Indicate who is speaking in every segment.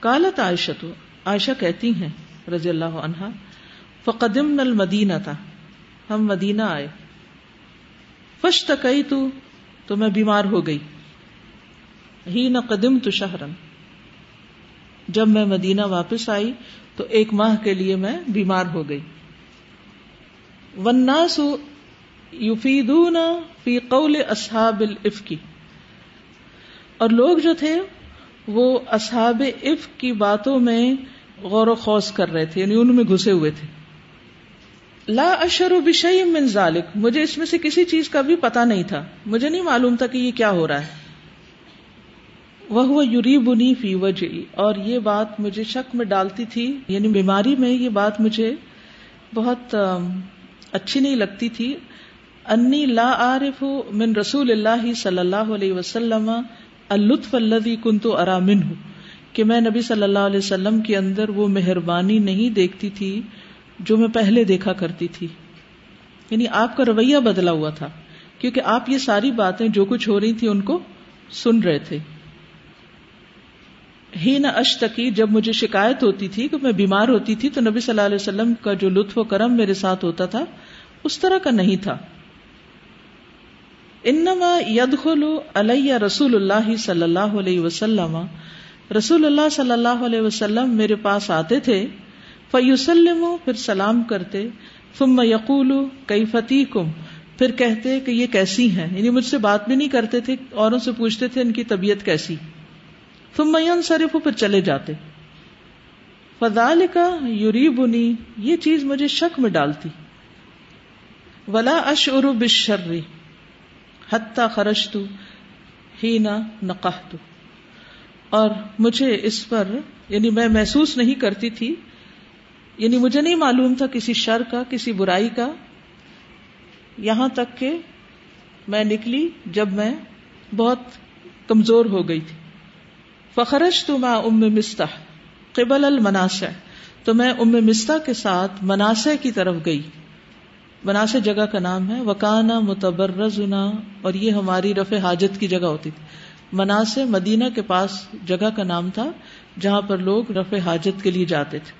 Speaker 1: کالت عائشہ تو عائشہ کہتی ہیں، رضی اللہ عنہا فقدم نل مدینہ تھا ہم مدینہ آئے۔ فش تکئی تو تو میں بیمار ہو گئی۔ ہی نہ قدم تو شہرن۔ جب میں مدینہ واپس آئی، تو ایک ماہ کے لیے میں بیمار ہو گئی۔ وناسو یفیدون فی قول اصحاب الافکی اور لوگ جو تھے وہ اصحاب اف کی باتوں میں غور و خوص کر رہے تھے یعنی ان میں گھسے ہوئے تھے۔ لا اشر بشئی من ذالک، مجھے اس میں سے کسی چیز کا بھی پتا نہیں تھا۔ مجھے نہیں معلوم تھا کہ یہ کیا ہو رہا ہے۔ وہ یوری بنی فی وجہ اور یہ بات مجھے شک میں ڈالتی تھی یعنی بیماری میں یہ بات مجھے بہت اچھی نہیں لگتی تھی۔ انی لا عارف من رسول اللہ صلی اللہ علیہ وسلم اللطف الذي كنت ارى منه کہ میں نبی صلی اللہ علیہ وسلم کے اندر وہ مہربانی نہیں دیکھتی تھی جو میں پہلے دیکھا کرتی تھی۔ یعنی آپ کا رویہ بدلا ہوا تھا، کیونکہ آپ یہ ساری باتیں جو کچھ ہو رہی تھی ان کو سن رہے تھے۔ ہی نہ اشتکی، جب مجھے شکایت ہوتی تھی کہ میں بیمار ہوتی تھی تو نبی صلی اللہ علیہ وسلم کا جو لطف و کرم میرے ساتھ ہوتا تھا، اس طرح کا نہیں تھا۔ انما يدخل علیہ رسول اللہ صلی اللہ علیہ وسلم. رسول اللہ صلی اللہ علیہ وسلم میرے پاس آتے تھے فیوسلم پھر سلام کرتے، ثم یقول کئی فتی کم پھر کہتے کہ یہ کیسی ہیں؟ یعنی مجھ سے بات بھی نہیں کرتے تھے، اوروں سے پوچھتے تھے ان کی طبیعت کیسی۔ ثم ينصرف پھر چلے جاتے۔ فضال کا یوری بنی یہ چیز مجھے شک میں ڈالتی۔ ولا اشعر بالشر۔ حتی خرجت ہی نہ نقحت۔ اور مجھے اس پر یعنی میں محسوس نہیں کرتی تھی یعنی مجھے نہیں معلوم تھا کسی شر کا، کسی برائی کا۔ یہاں تک کہ میں نکلی جب میں بہت کمزور ہو گئی تھی۔ فخرش تو میں ام مستح، قبل المناس تو میں ام مستا کے ساتھ مناسع کی طرف گئی۔ مناسع جگہ کا نام ہے، وکانا متبرزنا، اور یہ ہماری رفع حاجت کی جگہ ہوتی تھی۔ مناسع مدینہ کے پاس جگہ کا نام تھا، جہاں پر لوگ رفع حاجت کے لیے جاتے تھے۔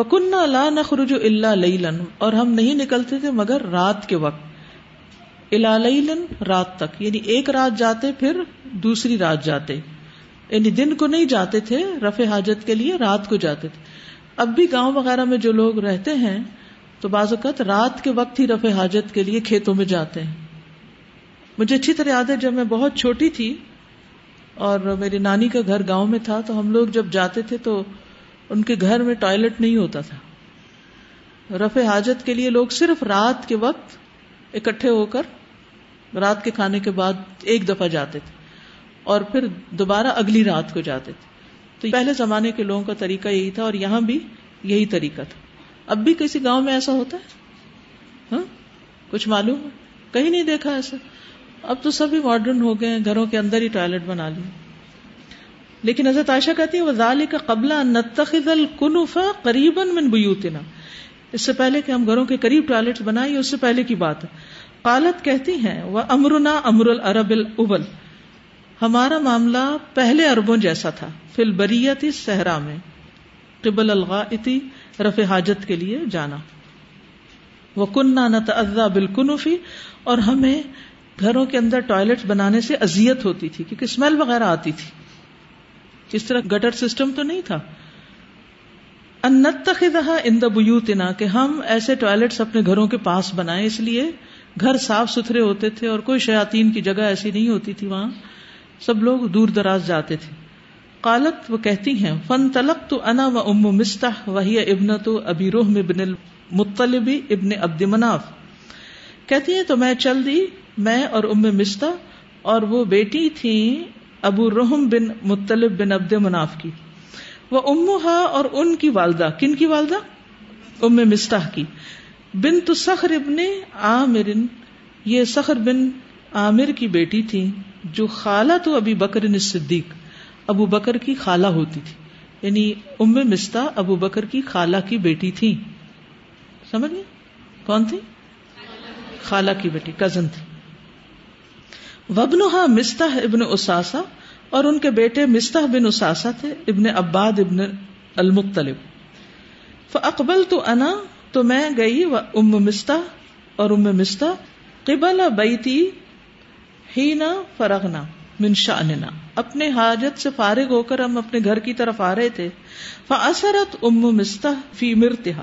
Speaker 1: وکن اللہ نخرج اللہ لیلن، اور ہم نہیں نکلتے تھے مگر رات کے وقت۔ الا رات تک۔ یعنی ایک رات جاتے، پھر دوسری رات جاتے۔ یعنی دن کو نہیں جاتے تھے، رفع حاجت کے لیے، رات کو جاتے تھے۔ اب بھی گاؤں وغیرہ میں جو لوگ رہتے ہیں تو بعض اوقات رات کے وقت ہی رفع حاجت کے لیے کھیتوں میں جاتے ہیں۔ مجھے اچھی طرح یاد ہے جب میں بہت چھوٹی تھی اور میری نانی کا گھر گاؤں میں تھا تو ہم لوگ جب جاتے تھے تو ان کے گھر میں ٹوائلٹ نہیں ہوتا تھا۔ رفع حاجت کے لیے لوگ صرف رات کے وقت اکٹھے ہو کر رات کے کھانے کے بعد ایک دفعہ جاتے تھے اور پھر دوبارہ اگلی رات کو جاتے تھے۔ تو پہلے زمانے کے لوگوں کا طریقہ یہی تھا اور یہاں بھی یہی طریقہ تھا۔ اب بھی کسی گاؤں میں ایسا ہوتا ہے؟ ہاں؟ کچھ معلوم ہے؟ کہیں نہیں دیکھا ایسا؟ اب تو سبھی ماڈرن ہو گئے گھروں کے اندر ہی ٹوائلٹ بنا لی۔ لیکن حضرت عائشہ کہتی ہے کا قبلہ نتخذ الکنفا من بیوتنا اس سے پہلے کہ ہم گھروں کے قریب ٹوائلٹ بنائے اس سے پہلے کی بات ہے۔ قالت کہتی ہیں وہ امرنا امر العرب الابل ہمارا معاملہ پہلے اربوں جیسا تھا فل بریتی صحرا میں، قبل الغائتی رف حاجت کے لیے جانا۔ وہ کنہ نہ بالکنفی اور ہمیں گھروں کے اندر ٹوائلٹ بنانے سے ازیت ہوتی تھی، کیونکہ اسمیل وغیرہ آتی تھی۔ اس طرح گٹر سسٹم تو نہیں تھا۔ ان دا بیوتنا کہ ہم ایسے ٹوائلٹس اپنے گھروں کے پاس بنائے اس لیے گھر صاف ستھرے ہوتے تھے اور کوئی شیاتین کی جگہ ایسی نہیں ہوتی تھی وہاں۔ سب لوگ دور دراز جاتے تھے۔ قالت، وہ کہتی ہیں فن تلق تو انا و ام مستح وہی ابن تو ابی روح ابن المطلبی ابن عبد مناف. کہتی ہیں، تو میں چل دی، میں اور ام مستا اور وہ بیٹی تھی ابو رحم بن مطلب بن عبد مناف کی۔ وہ امہا اور ان کی والدہ، کن کی والدہ؟ ام مستح کی۔ بن تو سخر ابن عامر، یہ سخر بن عامر کی بیٹی تھی، جو خالہ تو ابھی بکر صدیق ابو بکر کی خالہ ہوتی تھی۔ یعنی ام مستا ابو بکر کی خالہ کی بیٹی تھی سمجھ گئے؟ کون تھی خالہ کی بیٹی کزن تھی وبن مستا ابن اساسا اور ان کے بیٹے مستح بن اساسا تھے ابن عباد ابن المختلف فاقبل تو انا، تو میں گئی ام مستا اور ام مستا قبل بیتی ہی نہ فرغنا من شاننا اپنے حاجت سے فارغ ہو کر ہم اپنے گھر کی طرف آ رہے تھے۔ فاثرت ام مستا فی مرتہا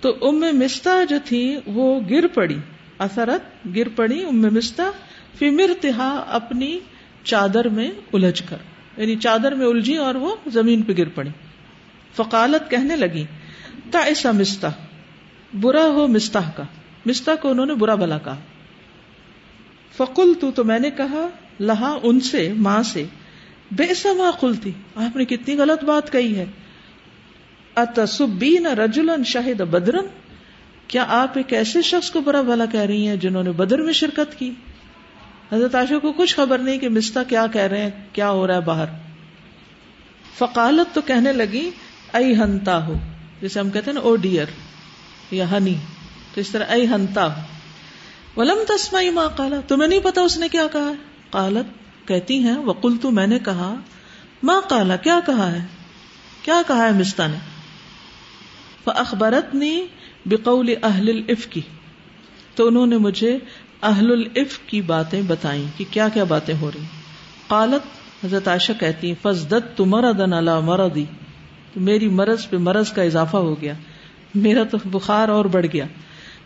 Speaker 1: تو ام مستا جو تھی وہ گر پڑی۔ اثرت گر پڑی ام مستا فی مرتہا اپنی چادر میں الجھ کر۔ یعنی چادر میں الجھی اور وہ زمین پہ گر پڑی۔ فقالت کہنے لگی تا ایسا مستا برا ہو مستا کا۔ مستا کو انہوں نے برا بلا کہا۔ فکل تو تو میں نے کہا لہا ان سے، ماں سے، بے سما تھی آپ نے کتنی غلط بات کہی ہے۔ اتصبین رجولن شاہد بدرن کیا آپ ایک ایسے شخص کو برا بھلا کہہ رہی ہیں جنہوں نے بدر میں شرکت کی؟ حضرت عاشق کو کچھ خبر نہیں کہ مستا کیا کہہ رہے ہیں، کیا ہو رہا ہے باہر۔ فقالت تو کہنے لگی ائی ہنتا ہو جسے ہم کہتے ہیں نا، او ڈیئر، یا ہنی۔ تو اس طرح ائی ہنتا ہو ولم تسمائی ماں کالا تمہیں نہیں پتا اس نے کیا کہا ہے؟ قالت، کہتی ہیں وقل تو میں نے کہا ماں کالا کیا کہا ہے؟ کیا کہا ہے مستا نے؟ اخبارت نے بقول اہل الف کی تو انہوں نے مجھے اہل الف کی باتیں بتائیں کہ کیا کیا باتیں ہو رہی قالت، حضرت عائشہ کہتی فضدت تو مردن اللہ مردی میری مرض پہ مرض کا اضافہ ہو گیا۔ میرا تو بخار اور بڑھ گیا۔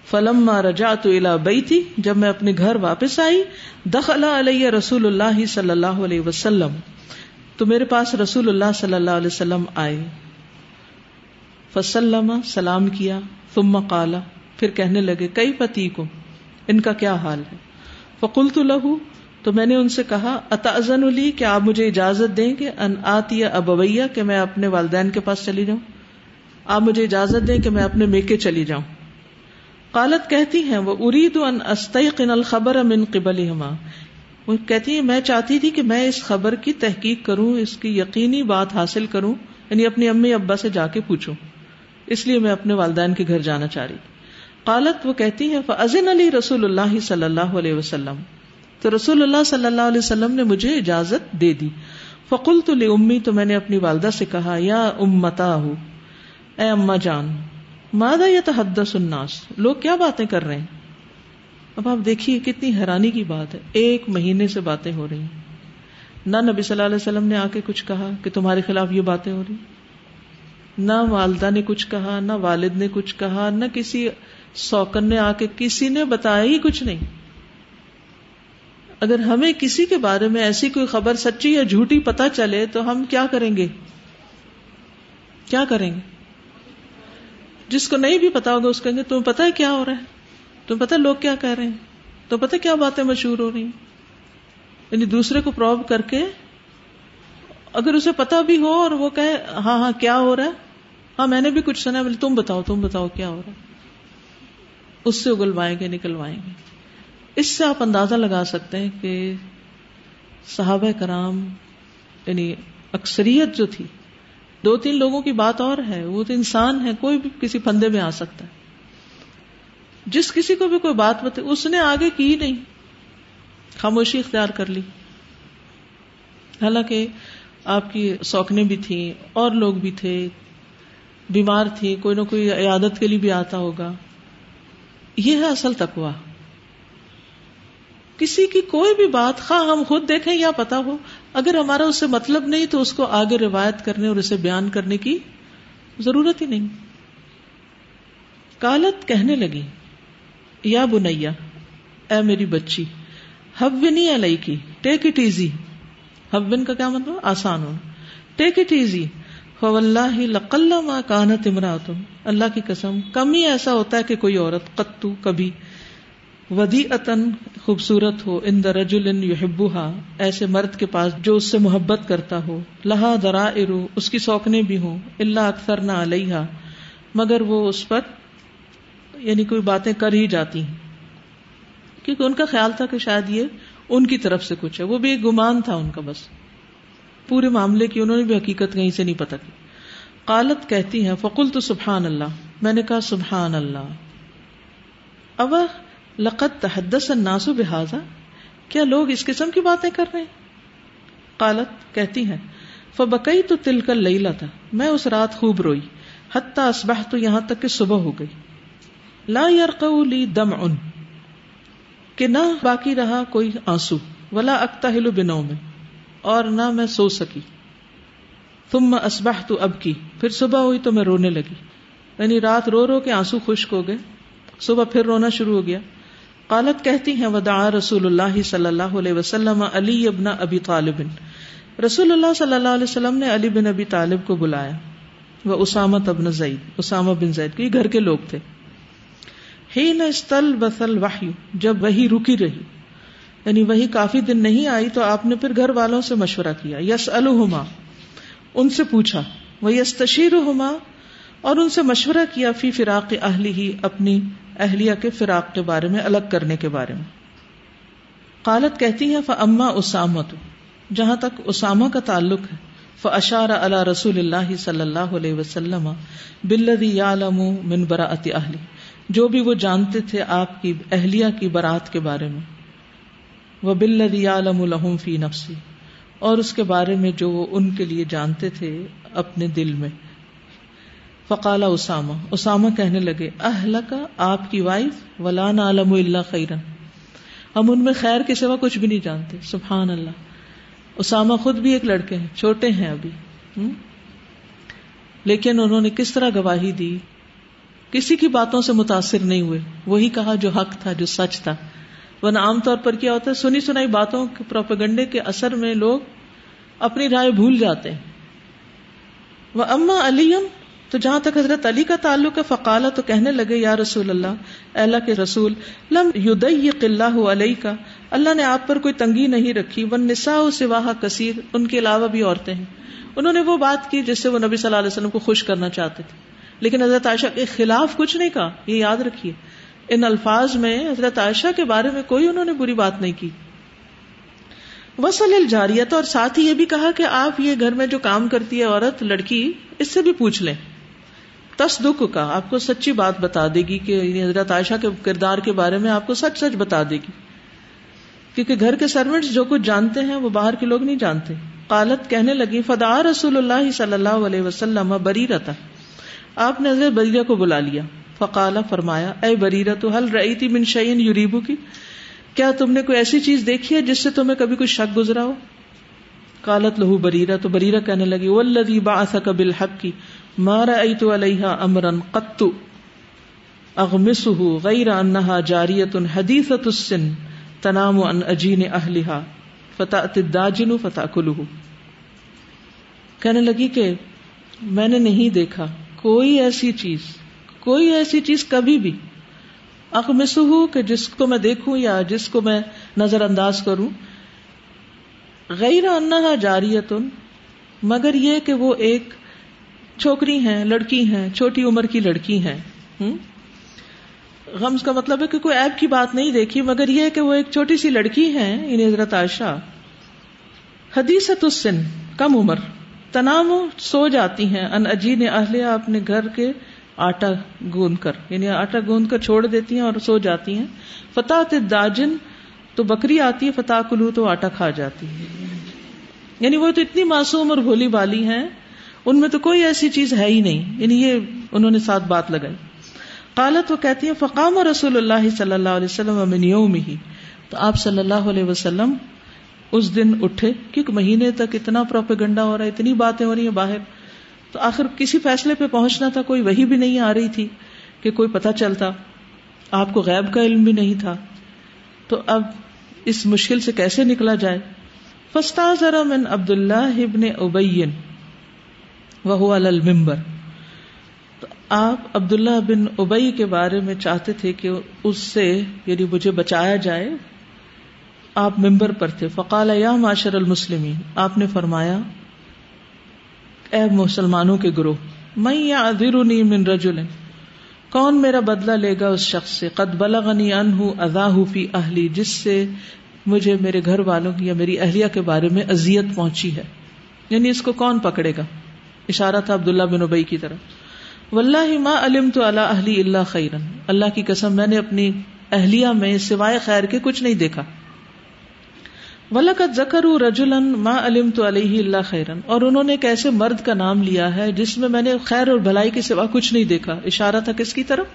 Speaker 1: فلم رجا تو الا بئی تھی جب میں اپنے گھر واپس آئی، دخل علیہ رسول اللہ صلی اللہ علیہ وسلم۔ تو میرے پاس رسول اللہ صلی اللہ علیہ وسلم آئے۔ فسلم، سلام کیا، ثم قال، پھر کہنے لگے کئی پتی کو ان کا کیا حال ہے؟ فکل تو لہو تو میں نے ان سے کہا اتازن علی کہ آپ مجھے اجازت دیں گے ان آتی ابویا کہ میں اپنے والدین کے پاس چلی جاؤں۔ آپ مجھے اجازت دیں کہ میں اپنے میکے چلی جاؤں۔ قالت کہتی ہیں، وہ ارید ان استعقن الخبر من قبل وہ کہتی ہیں، میں چاہتی تھی کہ میں اس خبر کی تحقیق کروں، اس کی یقینی بات حاصل کروں یعنی اپنی امی ابا سے جا کے پوچھوں۔ اس لیے میں اپنے والدین کے گھر جانا چاہ رہی قالت، وہ کہتی ہے فضن علی رسول اللہ صلی اللہ علیہ وسلم. تو رسول اللہ صلی اللہ علیہ وسلم نے مجھے اجازت دے دی۔ فقل تو امی تو میں نے اپنی والدہ سے کہا، یا امتا ہوں اے اما جان مادہ یا تحدث الناس؟ لوگ کیا باتیں کر رہے ہیں؟ اب آپ دیکھیے کتنی حیرانی کی بات ہے۔ ایک مہینے سے باتیں ہو رہی ہیں۔ نہ نبی صلی اللہ علیہ وسلم نے آ کے کچھ کہا کہ تمہارے خلاف یہ باتیں ہو رہی نہ والدہ نے کچھ کہا، نہ والد نے کچھ کہا، نہ کسی سوکن نے آ کے کسی نے بتایا ہی کچھ نہیں۔ اگر ہمیں کسی کے بارے میں ایسی کوئی خبر سچی یا جھوٹی پتا چلے تو ہم کیا کریں گے؟ کیا کریں گے؟ جس کو نہیں بھی پتا ہوگا اس کہیں گے، تمہیں پتا ہے کیا ہو رہا ہے؟ تمہیں پتا لوگ کیا کہہ رہے ہیں؟ تو پتا کیا باتیں مشہور ہو رہی ہیں؟ یعنی دوسرے کو پروب کر کے اگر اسے پتا بھی ہو اور وہ کہے ہاں ہاں کیا ہو رہا ہے؟ ہاں میں نے بھی کچھ سنا بولے، تم بتاؤ تم بتاؤ کیا ہو رہا ہے؟ اس سے اگلوائیں گے، نکلوائیں گے۔ اس سے آپ اندازہ لگا سکتے ہیں کہ صحابہ کرام یعنی اکثریت جو تھی دو تین لوگوں کی بات اور ہے، وہ تو انسان ہے، کوئی بھی کسی پندے میں آ سکتا ہے۔ جس کسی کو بھی کوئی بات بتے اس نے آگے کی نہیں۔ خاموشی اختیار کر لی۔ حالانکہ آپ کی سوکنے بھی تھیں، اور لوگ بھی تھے۔ بیمار تھی کوئی نہ کوئی عیادت کے لیے بھی آتا ہوگا۔ یہ ہے اصل تکوا کسی کی کوئی بھی بات خواہ ہم خود دیکھیں یا پتا ہو، اگر ہمارا اس سے مطلب نہیں تو اس کو آگے روایت کرنے اور اسے بیان کرنے کی ضرورت ہی نہیں۔ کالت کہنے لگی، یا بنیا، اے میری بچی ہبنی علیہ کی ٹیک اٹ ایزی ہبن کا کیا مطلب؟ آسان ہو۔ ٹیک اٹ ایزی اللہ لقل ما کانت امراۃ اللہ کی قسم، کم ہی ایسا ہوتا ہے کہ کوئی عورت قطو، کبھی ودی اتن خوبصورت ہو ان درجل یحبوہا ایسے مرد کے پاس جو اس سے محبت کرتا ہو۔ لہا درا ارو اس کی سوکنے بھی ہوں اللہ اکثر نہ علیہ مگر وہ اس پر یعنی کوئی باتیں کر ہی جاتی ہیں۔ کیونکہ ان کا خیال تھا کہ شاید یہ ان کی طرف سے کچھ ہے۔ وہ بھی ایک گمان تھا ان کا بس۔ پورے معاملے کی انہوں نے بھی حقیقت کہیں سے نہیں پتا کی۔ قالت کہتی ہیں فقل تو سبحان اللہ۔ میں نے کہا، سبحان اللہ۔ اب لقت تحدس الناس بحاظا کیا لوگ اس قسم کی باتیں کر رہے ہیں؟ قالت، کہتی ہیں فبکئی تو تل کر لیلا تھا میں اس رات خوب روئی، حتیٰ اسبح تو یہاں تک کہ صبح ہو گئی۔ لا یرقو لی دم ان کہ نہ باقی رہا کوئی آنسو، ولا اکتا ہلو بنو میں اور نہ میں سو سکی۔ تم اسبح تو اب کی پھر صبح ہوئی تو میں رونے لگی۔ یعنی رات رو رو کے آنسو خشک ہو گئے، صبح پھر رونا شروع ہو گیا۔ قالت کہتی ہیں وداع رسول اللہ صلی اللہ علیہ وسلم علی ابن ابی طالب. رسول اللہ صلی اللہ علیہ وسلم نے علی بن ابی طالب کو بلایا، وہ اسامت ابن زید، اسامہ بن زید کے گھر کے لوگ تھے۔ ہی نہ استل بسل واہی جب وہی رکی رہی یعنی وہی کافی دن نہیں آئی تو آپ نے پھر گھر والوں سے مشورہ کیا۔ یس الحما ان سے پوچھا وہ یس تشیر ہوما اور ان سے مشورہ کیا فی فراق اہلی ہی اپنی اہلیہ کے فراق کے بارے میں، الگ کرنے کے بارے میں۔ قالت کہتی ہے فما اسامت جہاں تک اسامہ کا تعلق ہے فشار اللہ رسول اللہ صلی اللہ علیہ وسلم بلدی یالم من براعت اہلی جو بھی وہ جانتے تھے آپ کی، اہلیہ کی برات کے بارے میں۔ وہ بلدی عالم الحم فی نفسی اور اس کے بارے میں جو وہ ان کے لیے جانتے تھے اپنے دل میں۔ فقال اسامہ اسامہ کہنے لگے اہل کا آپ کی وائف ولان عالم اللہ خیرن۔ ہم ان میں خیر کے سوا کچھ بھی نہیں جانتے سبحان اللہ اسامہ خود بھی ایک لڑکے ہیں، چھوٹے ہیں ابھی۔ لیکن انہوں نے کس طرح گواہی دی؟ کسی کی باتوں سے متاثر نہیں ہوئے۔ وہی کہا جو حق تھا، جو سچ تھا۔ ورنہ عام طور پر کیا ہوتا ہے، سنی سنائی باتوں کے پروپیگنڈے کے اثر میں لوگ اپنی رائے بھول جاتے ہیں۔ وہ اما علیم تو جہاں تک حضرت علی کا تعلق ہے، فقالا تو کہنے لگے، یا رسول اللہ اللہ کے رسول، لم یدیق اللہ علیہ کا اللہ نے آپ پر کوئی تنگی نہیں رکھی ون نسا سواہ کثیر، ان کے علاوہ بھی عورتیں ہیں۔ انہوں نے وہ بات کی جس سے وہ نبی صلی اللہ علیہ وسلم کو خوش کرنا چاہتے تھے۔ لیکن حضرت عائشہ کے خلاف کچھ نہیں کہا، یہ یاد رکھیے۔ ان الفاظ میں حضرت عائشہ کے بارے میں کوئی انہوں نے بری بات نہیں کی۔ وسل الجاریت اور ساتھ ہی یہ بھی کہا کہ آپ یہ گھر میں جو کام کرتی ہے عورت، لڑکی، اس سے بھی پوچھ لیں۔ تصدق کا آپ کو سچی بات بتا دے گی کہ یعنی حضرت عائشہ کے کردار کے بارے میں آپ کو سچ سچ بتا دے گی۔ کیونکہ گھر کے سروینٹس جو کچھ جانتے ہیں وہ باہر کے لوگ نہیں جانتے۔ قالت کہنے لگی فدا رسول اللہ صلی اللہ علیہ وسلم بری رہتا آپ نے حضرت بریرہ کو بلا لیا۔ فقالا فرمایا، اے بریرہ تو حل رہی تھی من شعین یوریبو کی کیا تم نے کوئی ایسی چیز دیکھی ہے جس سے تمہیں کبھی کوئی شک گزرا ہو؟ کالت لہو بریرہ۔ تو بریرہ کہنے لگی ولدی باثک بالحق۔ کی مارا ایت علیہ امرن قط. اغمسه غیر انها جاریت حدیثت السن تنام ان اجین اہلها فتأت الداجن فتأکلہ کہنے لگی کہ میں نے نہیں دیکھا کوئی ایسی چیز، کوئی ایسی چیز کبھی بھی. اغمسه کہ جس کو میں دیکھوں یا جس کو میں نظر انداز کروں. غیر انہا جاریتن، مگر یہ کہ وہ ایک چھوکری ہیں، لڑکی ہیں، چھوٹی عمر کی لڑکی ہیں۔ غمز کا مطلب ہے کہ کوئی ایپ کی بات نہیں دیکھی، مگر یہ کہ وہ ایک چھوٹی سی لڑکی ہیں، انہیں حضرت عائشہ۔ حدیثت السن، کم عمر۔ تنام سو جاتی ہیں، ان اجین اہل، اپنے گھر کے آٹا گوند کر۔ یعنی آٹا گوند کر چھوڑ دیتی ہیں اور سو جاتی ہیں۔ فتح داجن تو بکری آتی ہے فتح کلو تو آٹا کھا جاتی ہے۔ یعنی وہ تو اتنی معصوم اور بھولی بالی ہیں۔ ان میں تو کوئی ایسی چیز ہے ہی نہیں۔ یعنی یہ انہوں نے ساتھ بات لگائی۔ قالت وہ کہتی ہے فقام رسول اللہ صلی اللہ علیہ وسلم ہی تو آپ صلی اللہ علیہ وسلم اس دن اٹھے، کیونکہ مہینے تک اتنا پروپیگنڈا ہو رہا ہے، اتنی باتیں ہو رہی ہیں باہر۔ تو آخر کسی فیصلے پہ پہنچنا تھا، کوئی وہی بھی نہیں آ رہی تھی کہ کوئی پتہ چلتا۔ آپ کو غیب کا علم بھی نہیں تھا۔ تو اب اس مشکل سے کیسے نکلا جائے؟ فستا ذرا من عبد اللہ ابن ابین۔ وہ المبر تو آپ عبداللہ بن ابئی کے بارے میں چاہتے تھے کہ اس سے یعنی مجھے بچایا جائے، آپ ممبر پر تھے۔ فقال یا معاشر المسلمین، آپ نے فرمایا، اے مسلمانوں کے گروہ میں یا ادیرنی من رجل، کون میرا بدلہ لے گا اس شخص سے؟ قد بلغنی انہ ادا فی اہلی، جس سے مجھے میرے گھر والوں کی یا میری اہلیہ کے بارے میں اذیت پہنچی ہے۔ یعنی اس کو کون پکڑے گا؟ اشارہ تھا عبداللہ بن ابئی کی طرف۔ واللہ ما علم تو اللہ اہلی اللہ خیرن۔ اللہ کی قسم، میں نے اپنی اہلیہ میں سوائے خیر کے کچھ نہیں دیکھا۔ ولقت زکر رجولن ما علم تو علیہ اللہ خیرن۔ اور انہوں نے ایک ایسے مرد کا نام لیا ہے جس میں میں نے خیر اور بھلائی کے سوا کچھ نہیں دیکھا۔ اشارہ تھا کس کی طرف؟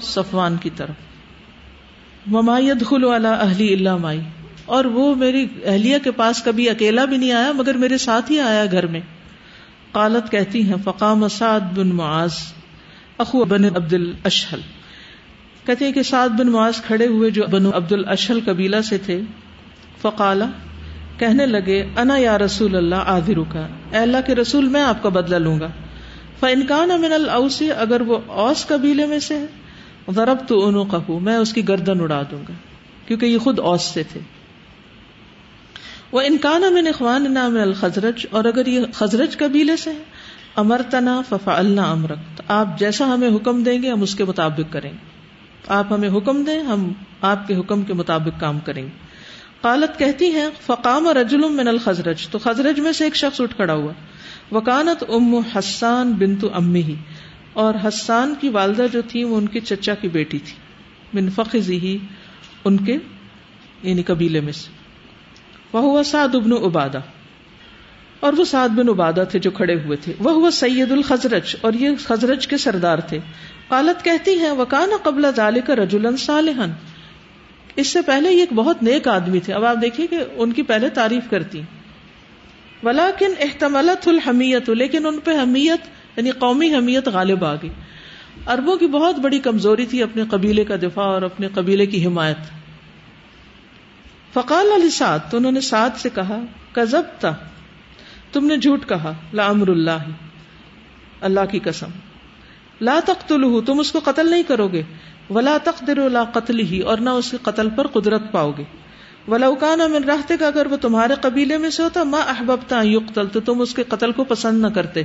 Speaker 1: صفوان کی طرف۔ ممایت خلو اللہ اہلی اللہ مائی۔ اور وہ میری اہلیہ کے پاس کبھی اکیلا بھی نہیں آیا، مگر میرے ساتھ ہی آیا گھر میں۔ قالت کہتی ہیں، فقام سعد بن معاذ، اخو بن عبد الاشحل کہتے ہیں کہ سعد بن معاذ کھڑے ہوئے جو بن عبد الاشحل قبیلہ سے تھے، فقالا، کہنے لگے، انا یا رسول اللہ آدھرو کا اے اللہ کے رسول، میں آپ کا بدلہ لوں گا۔ فنکان امن الاوسی اگر وہ اوس قبیلے میں سے ہے ضرب تو انو کہ میں اس کی گردن اڑا دوں گا، کیونکہ یہ خود اوس سے تھے۔ وہ انکان امن اخوان نام الخزرج اور اگر یہ خزرج قبیلے سے ہے امر تنا ففا اللہ امرک آپ جیسا ہمیں حکم دیں گے، ہم اس کے مطابق کریں گے۔ آپ ہمیں حکم دیں، ہم آپ کے حکم کے مطابق کام کریں گے۔ قالت کہتی ہیں، فقام رجل من الخزرج۔ تو خزرج میں سے ایک شخص اٹھ کھڑا ہوا۔ وکانت ام حسان بنت امی ہی اور حسان کی والدہ جو تھی، وہ ان کے چچا کی بیٹی تھی۔ من فخذی ہی ان کے یعنی قبیلے میں سے۔ وہ ہوا سعد ابن عبادہ۔ اور وہ سعد بن عبادہ تھے جو کھڑے ہوئے تھے۔ وہ ہوا سید الخزرج، اور یہ خزرج کے سردار تھے۔ قالت کہتی ہیں، وکانا قبل ذالک رجلا صالحا۔ اس سے پہلے یہ ایک بہت نیک آدمی تھے۔ اب آپ دیکھیے کہ ان کی پہلے تعریف کرتی۔ ولاکن احتمالت الحمیت، لیکن ان پہ حمیت یعنی قومی حمیت غالب آ گئی۔ اربوں کی بہت بڑی کمزوری تھی اپنے قبیلے کا دفاع اور اپنے قبیلے کی حمایت۔ فقال علی سعد تو انہوں نے سعد سے کہا کزب تھا تم نے جھوٹ کہا، لا امر اللہ اللہ کی قسم۔ لا تقتلہ تم اس کو قتل نہیں کرو گے۔ ولا تقدر لا قتل ہی اور نہ اس کے قتل پر قدرت پاؤ گے۔ ولاکانہ من رہتے کا اگر وہ تمہارے قبیلے میں سے ہوتا ماں احبتا یقتل، تو تم اس کے قتل کو پسند نہ کرتے۔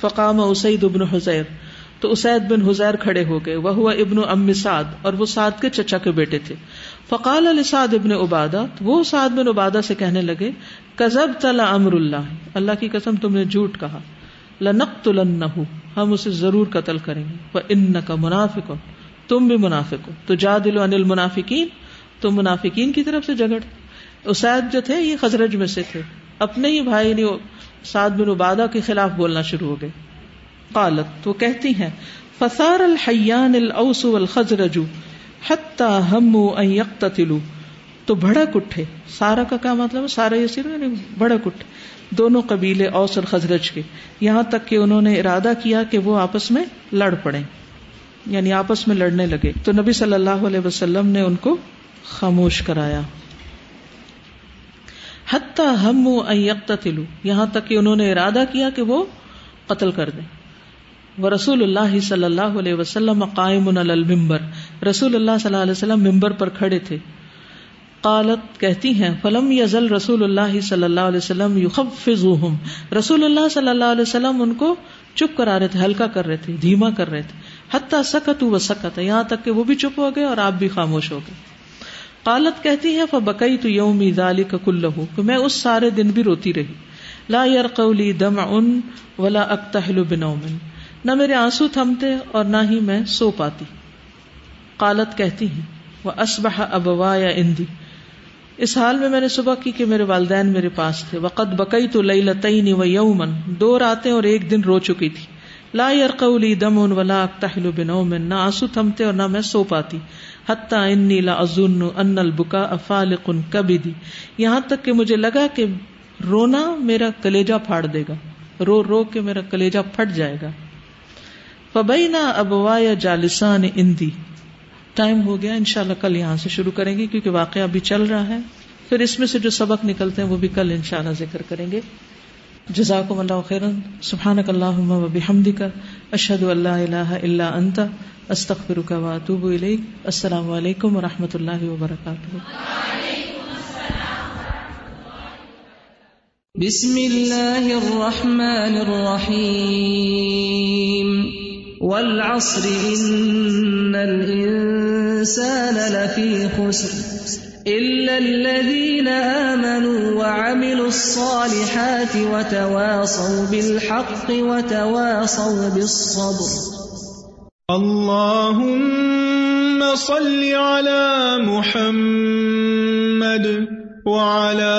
Speaker 1: فقام اسید ابن حزیر تو اسید بن حزیر کھڑے ہو گئے، وہ ہوا ابن ام سعد، اور وہ سعد کے چچا کے بیٹے تھے۔ فقال علی سعد ابن عبادہ وہ سعد بن عبادہ سے کہنے لگے کزب تلا امر اللہ اللہ کی قسم تم نے جھوٹ کہا۔ لنقت ہم اسے ضرور قتل کریں گے۔ وہ ان کا منافق، تم بھی منافق ہو تو جا دلو انل منافقین تم منافقین کی طرف سے جگڑ اسید جو تھے، یہ خزرج میں سے تھے۔ اپنے ہی بھائی نے سعد بن عبادہ کے خلاف بولنا شروع ہو گئے۔ قالت، تو کہتی ہیں فسار الحیان الاوس والخزرج حتی ہمو ان یقتتلو۔ تو بھڑک اٹھے۔ سارا کا کیا مطلب ہے؟ سارا یہ صرف یعنی بھڑک اٹھے۔ دونوں قبیلے اوس اور خزرج کے۔ یہاں تک کہ انہوں نے ارادہ کیا کہ وہ آپس میں لڑ پڑے یعنی آپس میں لڑنے لگے۔ تو نبی صلی اللہ علیہ وسلم نے ان کو خاموش کرایا۔ حتیٰ ہم یکتلو یہاں تک کہ انہوں نے ارادہ کیا کہ وہ قتل کر دیں۔ وہ رسول اللہ صلی اللہ علیہ وسلم قائم المبر رسول اللہ صلی اللہ علیہ وسلم ممبر پر کھڑے تھے۔ قالت، کہتی ہیں، فلم یزل رسول اللہ صلی اللہ علیہ وسلم یخفضوہم۔ رسول اللہ صلی اللہ علیہ وسلم ان کو چپ کرا رہے تھے، ہلکا کر رہے تھے، دھیما کر رہے تھے۔ حتیٰ سکت و سکت، یہاں تک کہ وہ بھی چپ ہو گئے اور آپ بھی خاموش ہو گئے۔ قالت، کہتی ہے فبکئی تو یوم ذالک کلہ کہ میں اس سارے دن بھی روتی رہی۔ لا یرقولی دمع ولا اکتحل بنوم نہ میرے آنسو تھمتے اور نہ ہی میں سو پاتی۔ قالت کہتی ہیں وہ اسبح ابوا یا اندی اس حال میں میں نے صبح کی کہ میرے والدین میرے پاس تھے۔ وقت بکئی تو لئی لتعین و یومن دو راتیں اور ایک دن رو چکی تھی۔ لا یرقولی دم ان ولا اکتحل بنوم۔ نہ آنسو تھمتے اور نہ میں سو پاتی۔ حتیٰ انی لا ازن ان البکا افالق کبدی یہاں تک کہ مجھے لگا کہ رونا میرا کلیجا پھاڑ دے گا۔ رو رو کے میرا کلیجا پھٹ جائے گا۔ فبینا ابوا یا جالسان اندی ٹائم ہو گیا، انشاءاللہ کل یہاں سے شروع کریں گے، کیونکہ واقعہ ابھی چل رہا ہے۔ پھر اس میں سے جو سبق نکلتے ہیں، وہ بھی کل انشاءاللہ ذکر کریں گے۔ جزاکم اللہ خیرا سبحانک اللہم و بحمدک۔ اشہد اللہ الہ الا انت۔ استغفرک و اتوب الیک۔ السلام علیکم و رحمۃ اللہ وبرکاتہ۔
Speaker 2: بسم اللہ الرحمن الرحیم۔ والعصر ان الانسان لفی خسر الا الذين امنوا وعملوا الصالحات وتواصوا بالحق وتواصوا بالصبر
Speaker 3: اللهم صل على محمد وعلى